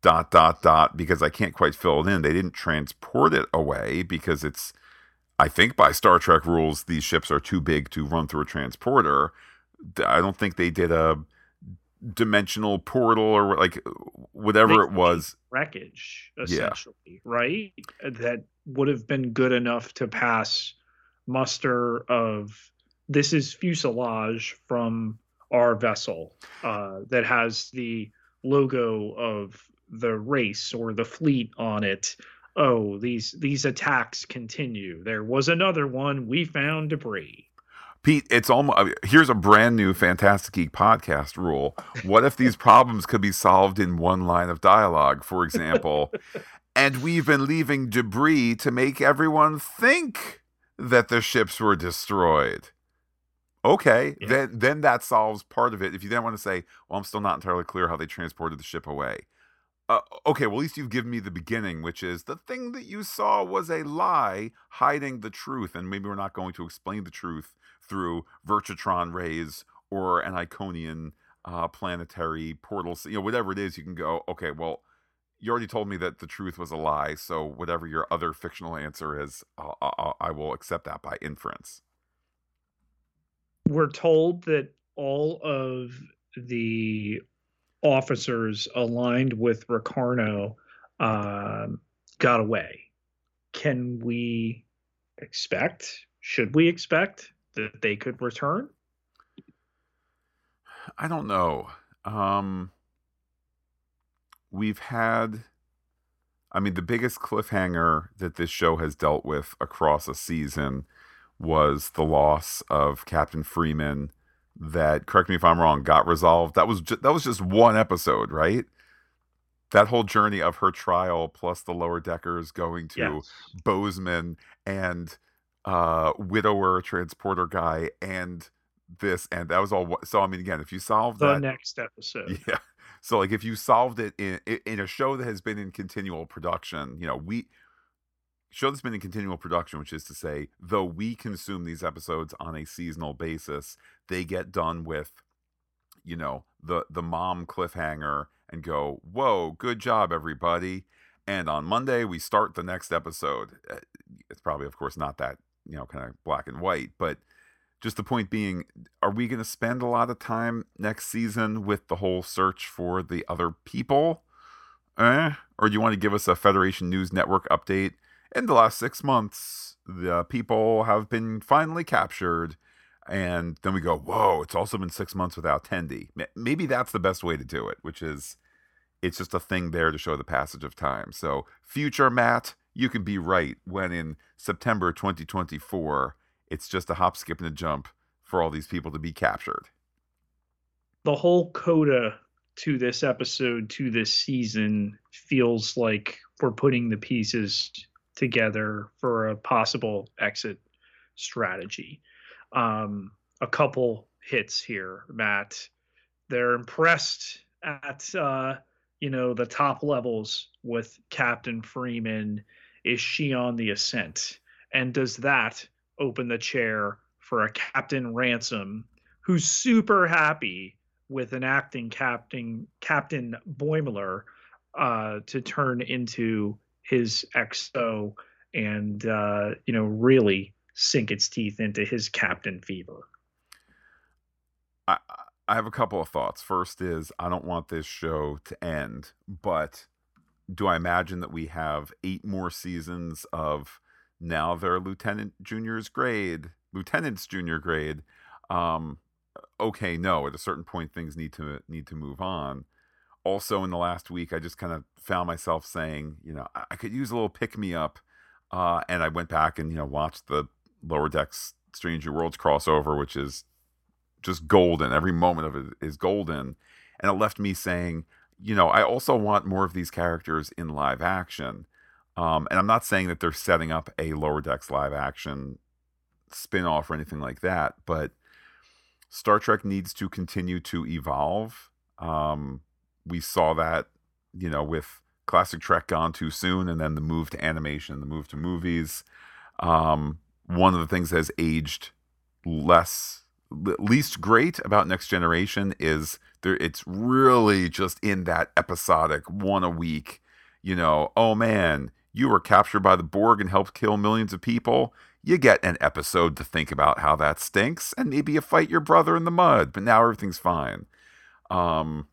dot dot dot because I can't quite fill it in. They didn't transport it away because it's I think by Star Trek rules these ships are too big to run through a transporter. I don't think they did a dimensional portal or like whatever it was wreckage essentially yeah. right that would have been good enough to pass muster of this is fuselage from our vessel uh, that has the logo of the race or the fleet on it oh these these attacks continue there was another one we found debris Pete, it's almost here's a brand new Phantastic Geek podcast rule. What if these problems could be solved in one line of dialogue, for example? *laughs* and we've been leaving debris to make everyone think that the ships were destroyed. Okay, yeah. then then that solves part of it. If you then want to say, "Well, I'm still not entirely clear how they transported the ship away," uh, okay, well, at least you've given me the beginning, which is the thing that you saw was a lie hiding the truth, and maybe we're not going to explain the truth through Virtutron rays or an Iconian uh, planetary portal, you know, whatever it is, you can go, okay, well, you already told me that the truth was a lie. So whatever your other fictional answer is, I'll, I'll, I will accept that by inference. We're told that all of the officers aligned with Ricardo um, got away. Can we expect? Should we expect that they could return? I don't know. Um, we've had, I mean, the biggest cliffhanger that this show has dealt with across a season was the loss of Captain Freeman. That, correct me if I'm wrong, got resolved. That was ju- that was just one episode, right? That whole journey of her trial, plus the lower deckers going to Yes. Bozeman and uh widower transporter guy and this and that was all so i mean again if you solve The that next episode. *laughs* yeah so like if you solved it in in a show that has been in continual production you know we show that's been in continual production which is to say though we consume these episodes on a seasonal basis they get done with you know the the mom cliffhanger and go whoa good job everybody. And on monday we start the next episode. Uh, it's probably of course not that you know kind of black and white but just the point being are we going to spend a lot of time next season with the whole search for the other people? Eh? or do you want to give us a federation news network update in the last six months the people have been finally captured and then we go whoa it's also been six months without Tendi maybe that's the best way to do it which is it's just a thing there to show the passage of time. So future matt you can be right when in september 2024 it's just a hop skip and a jump for all these people to be captured. The whole coda to this episode, to this season, feels like we're putting the pieces together for a possible exit strategy. Um, a couple hits here, Matt. They're impressed at uh, you know the top levels with Captain Freeman. Is she on the ascent? And does that open the chair for a Captain Ransom who's super happy with an acting Captain Captain Boimler uh, to turn into his XO and uh, you know really sink its teeth into his captain fever. I I have a couple of thoughts. First is I don't want this show to end, but do I imagine that we have eight more seasons of now they're lieutenant junior's grade, lieutenant's junior grade? Um, okay, no. At a certain point, things need to need to move on. Also, in the last week, I just kind of found myself saying, you know, I, I could use a little pick me up, uh, and I went back and you know watched the Lower Decks Stranger Worlds crossover, which is just golden. Every moment of it is golden. And it left me saying, you know, I also want more of these characters in live action. Um, and I'm not saying that they're setting up a Lower Decks live action spin off or anything like that, but Star Trek needs to continue to evolve. Um, we saw that, you know, with classic Trek gone too soon and then the move to animation, the move to movies. Um, one of the things that has aged less least great about next generation is there it's really just in that episodic one a week you know oh man you were captured by the borg and helped kill millions of people you get an episode to think about how that stinks and maybe you fight your brother in the mud but now everything's fine um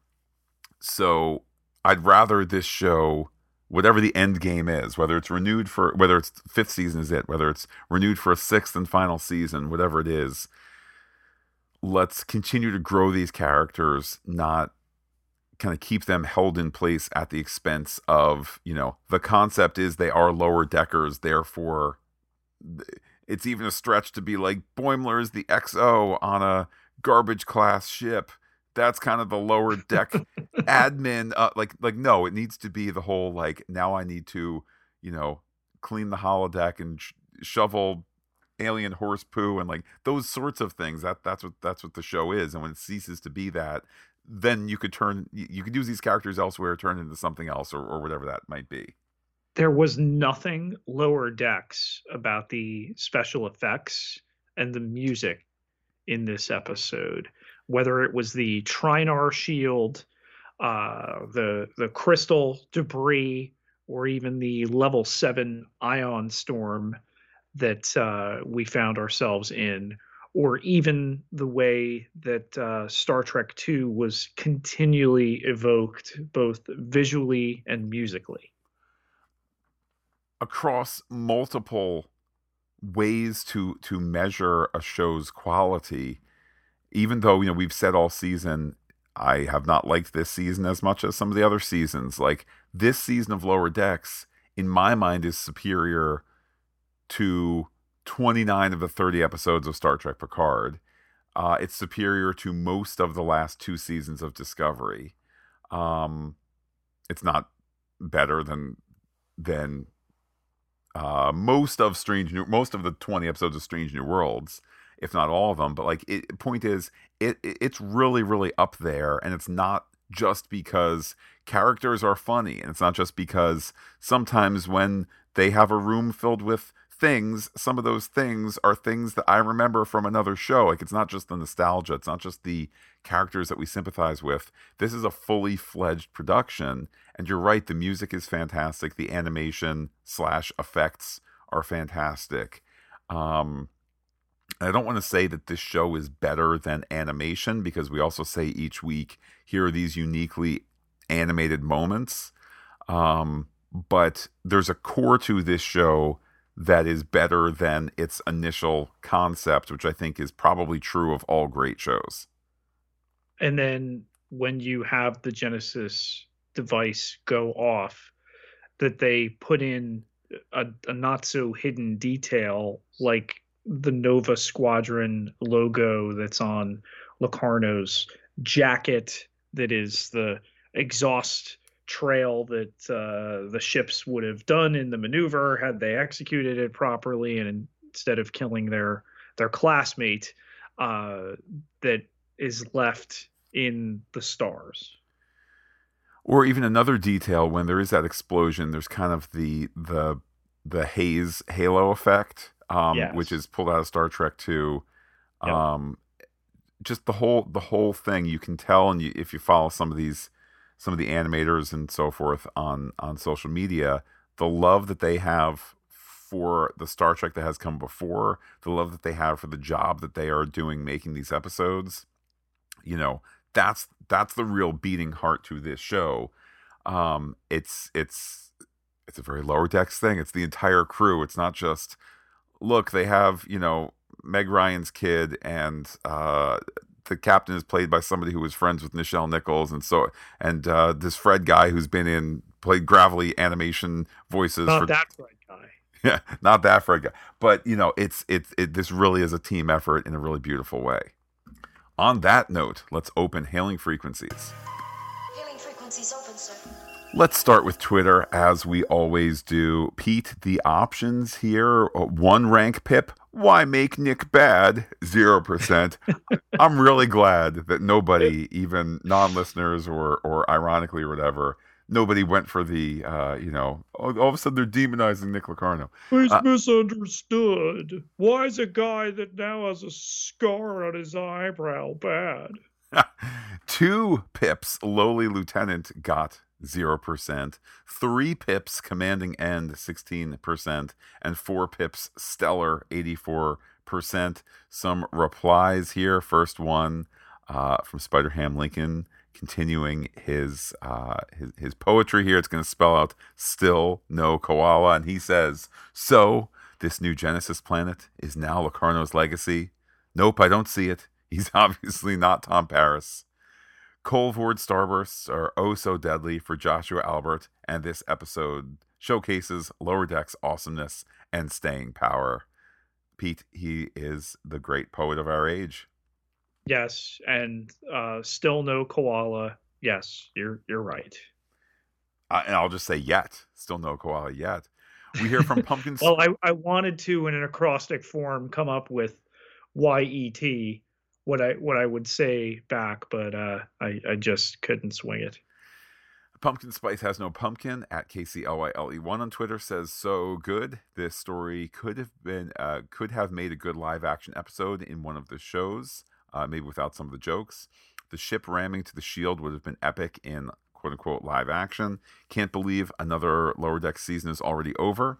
so i'd rather this show whatever the end game is whether it's renewed for whether it's fifth season is it whether it's renewed for a sixth and final season whatever it is let's continue to grow these characters, not kind of keep them held in place at the expense of, you know, the concept is they are lower deckers, therefore it's even a stretch to be like Boimler is the XO on a garbage class ship. That's kind of the lower deck admin. Uh, like, like no, it needs to be the whole like now I need to, you know, clean the holodeck and sh- shovel alien horse poo and like those sorts of things. That that's what that's what the show is. And when it ceases to be that then you could turn you could use these characters elsewhere turn into something else or, or whatever that might be. There was nothing lower decks about the special effects and the music in this episode, whether it was the Trinar shield uh, the the crystal debris or even the level seven ion storm that uh, we found ourselves in, or even the way that uh, Star Trek II was continually evoked, both visually and musically. Across multiple ways to to measure a show's quality, even though you know we've said all season I have not liked this season as much as some of the other seasons. Like this season of Lower Decks, in my mind, is superior to 29 of the 30 episodes of Star Trek Picard. Uh, it's superior to most of the last two seasons of Discovery. Um, it's not better than than uh, most of Strange New most of the 20 episodes of Strange New Worlds if not all of them. But like, it, point is, it it's really really up there, and it's not just because characters are funny, and it's not just because sometimes when they have a room filled with things, some of those things are things that I remember from another show. Like it's not just the nostalgia, it's not just the characters that we sympathize with. This is a fully fledged production. And you're right, the music is fantastic. The animation slash effects are fantastic. Um, I don't want to say that this show is better than animation because we also say each week here are these uniquely animated moments. Um, but there's a core to this show that is better than its initial concept, which I think is probably true of all great shows. And then when you have the Genesis device go off, that they put in a, a not so hidden detail like the Nova Squadron logo that's on Locarno's jacket that is the exhaust trail that uh, the ships would have done in the maneuver had they executed it properly and instead of killing their their classmate uh, that is left in the stars. Or even another detail when there is that explosion there's kind of the the the haze halo effect um, yes. which is pulled out of Star Trek Two. Yep. Um, just the whole the whole thing you can tell, and you, if you follow some of these some of the animators and so forth on on social media, the love that they have for the Star Trek that has come before, the love that they have for the job that they are doing making these episodes, you know, that's that's the real beating heart to this show. Um, it's it's it's a very lower decks thing. It's the entire crew. It's not just look, they have, you know, Meg Ryan's kid and uh, the captain is played by somebody who was friends with Nichelle Nichols and so and uh, this Fred guy who's been in played gravelly animation voices not for that Fred guy. *laughs* Yeah, not that Fred guy. But you know, it's it's it, this really is a team effort in a really beautiful way. On that note, let's open hailing frequencies. Hailing frequencies open, sir. Let's start with Twitter as we always do. Pete, the options here uh, one rank pip. Why make Nick bad? 0%. *laughs* I'm really glad that nobody, even non listeners or, or ironically or whatever, nobody went for the, uh, you know, all, all, of a sudden they're demonizing Nick Locarno. He's uh, misunderstood. Why is a guy that now has a scar on his eyebrow bad? *laughs* Two pips, lowly lieutenant got 0%, 3 pips commanding end 16%, and 4 pips stellar 84%. Some replies here. First one uh, from Spider Ham Lincoln, continuing his, uh, his, his poetry here. It's going to spell out still no koala. And he says, So, this new Genesis planet is now Locarno's legacy? Nope, I don't see it. He's *laughs* obviously not Tom Paris. Kolvoord starbursts are oh so deadly for Joshua Albert, and this episode showcases Lower Deck's awesomeness and staying power. Pete, he is the great poet of our age. Yes, and uh, still no koala. Yes, you're you're right. Uh, and I'll just say yet, still no koala yet. We hear from *laughs* Pumpkin. well, I, I wanted to, in an acrostic form, come up with Y E T, what I what I would say back, but uh, I I just couldn't swing it. Pumpkin Spice has no pumpkin at KCLYLE one on Twitter says so good. This story could have been uh, could have made a good live action episode in one of the shows, uh, maybe without some of the jokes. The ship ramming to the shield would have been epic in quote unquote live action. Can't believe another Lower Deck season is already over.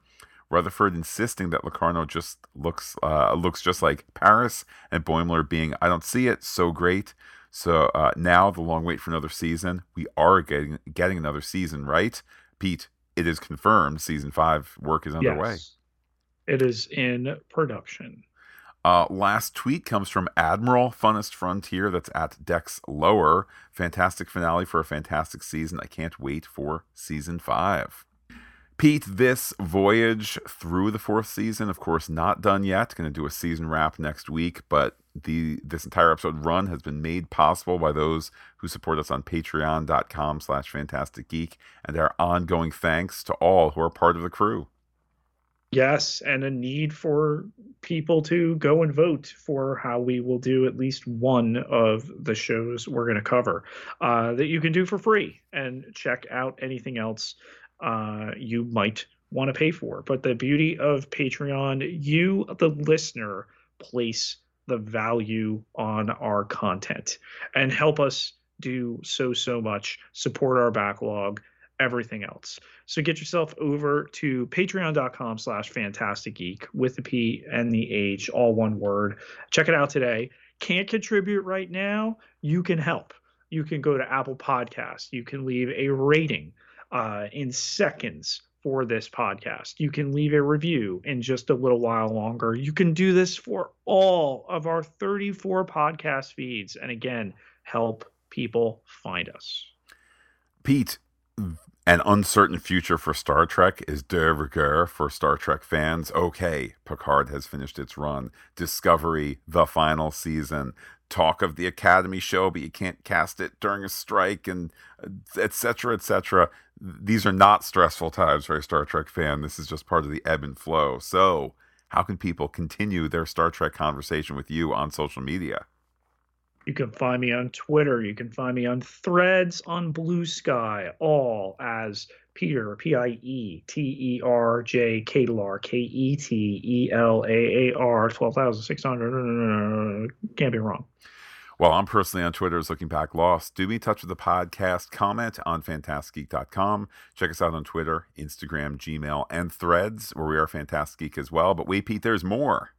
Rutherford insisting that Locarno just looks uh, looks just like Paris, and Boimler being, I don't see it, so great. So uh, now the long wait for another season. We are getting getting another season, right? Pete, it is confirmed. Season five work is underway. Yes, it is in production. Uh, last tweet comes from Admiral Funnest Frontier. That's at Dex Lower. Fantastic finale for a fantastic season. I can't wait for season five. Pete, this voyage through the fourth season, of course, not done yet. Going to do a season wrap next week, but the this entire episode run has been made possible by those who support us on patreon.com slash phantastic geek and our ongoing thanks to all who are part of the crew yes and a need for people to go and vote for how we will do at least one of the shows we're going to cover uh, that you can do for free and check out anything else uh, you might want to pay for. But the beauty of Patreon, you, the listener, place the value on our content and help us do so, so much, support our backlog, everything else. So get yourself over to patreon.com slash phantastic geek with the P and the H, all one word. Check it out today. Can't contribute right now? You can help. You can go to Apple Podcasts. You can leave a rating uh, in seconds for this podcast. You can leave a review in just a little while longer. You can do this for all of our 34 podcast feeds. And again, help people find us. Pete, an uncertain future for Star Trek is de rigueur for Star Trek fans. Okay, Picard has finished its run. Discovery, the final season. Talk of the Academy show, but you can't cast it during a strike, and uh, etc. etc these are not stressful times for a Star Trek fan. This is just part of the ebb and flow. So, how can people continue their Star Trek conversation with you on social media? You can find me on Twitter. You can find me on threads on Blue Sky, all as Peter, P I E T E R J Ketelaar, K E T E L A A R, 12,600. Can't be wrong. Well, I'm personally on Twitter as Looking Back Lost. Do be in touch with the podcast. Comment on phantasticgeek.com. Check us out on Twitter, Instagram, Gmail, and Threads, where we are Phantastic Geek as well. But wait, Pete, there's more.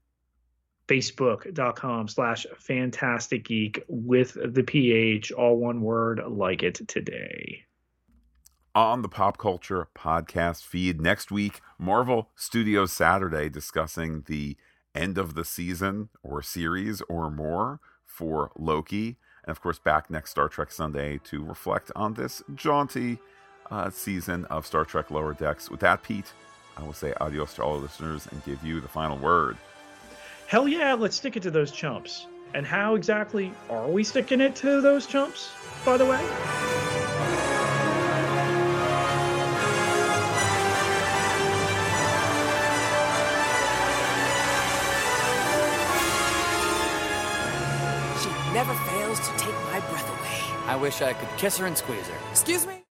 Facebook.com slash Phantastic Geek with the PH, all one word, like it today. On the Pop Culture Podcast feed next week, Marvel Studios Saturday discussing the end of the season or series or more for Loki. And of course, back next Star Trek Sunday to reflect on this jaunty uh, season of Star Trek Lower Decks. With that, Pete, I will say adios to all listeners and give you the final word. Hell yeah, let's stick it to those chumps. And how exactly are we sticking it to those chumps, by the way? I wish I could kiss her and squeeze her. Excuse me?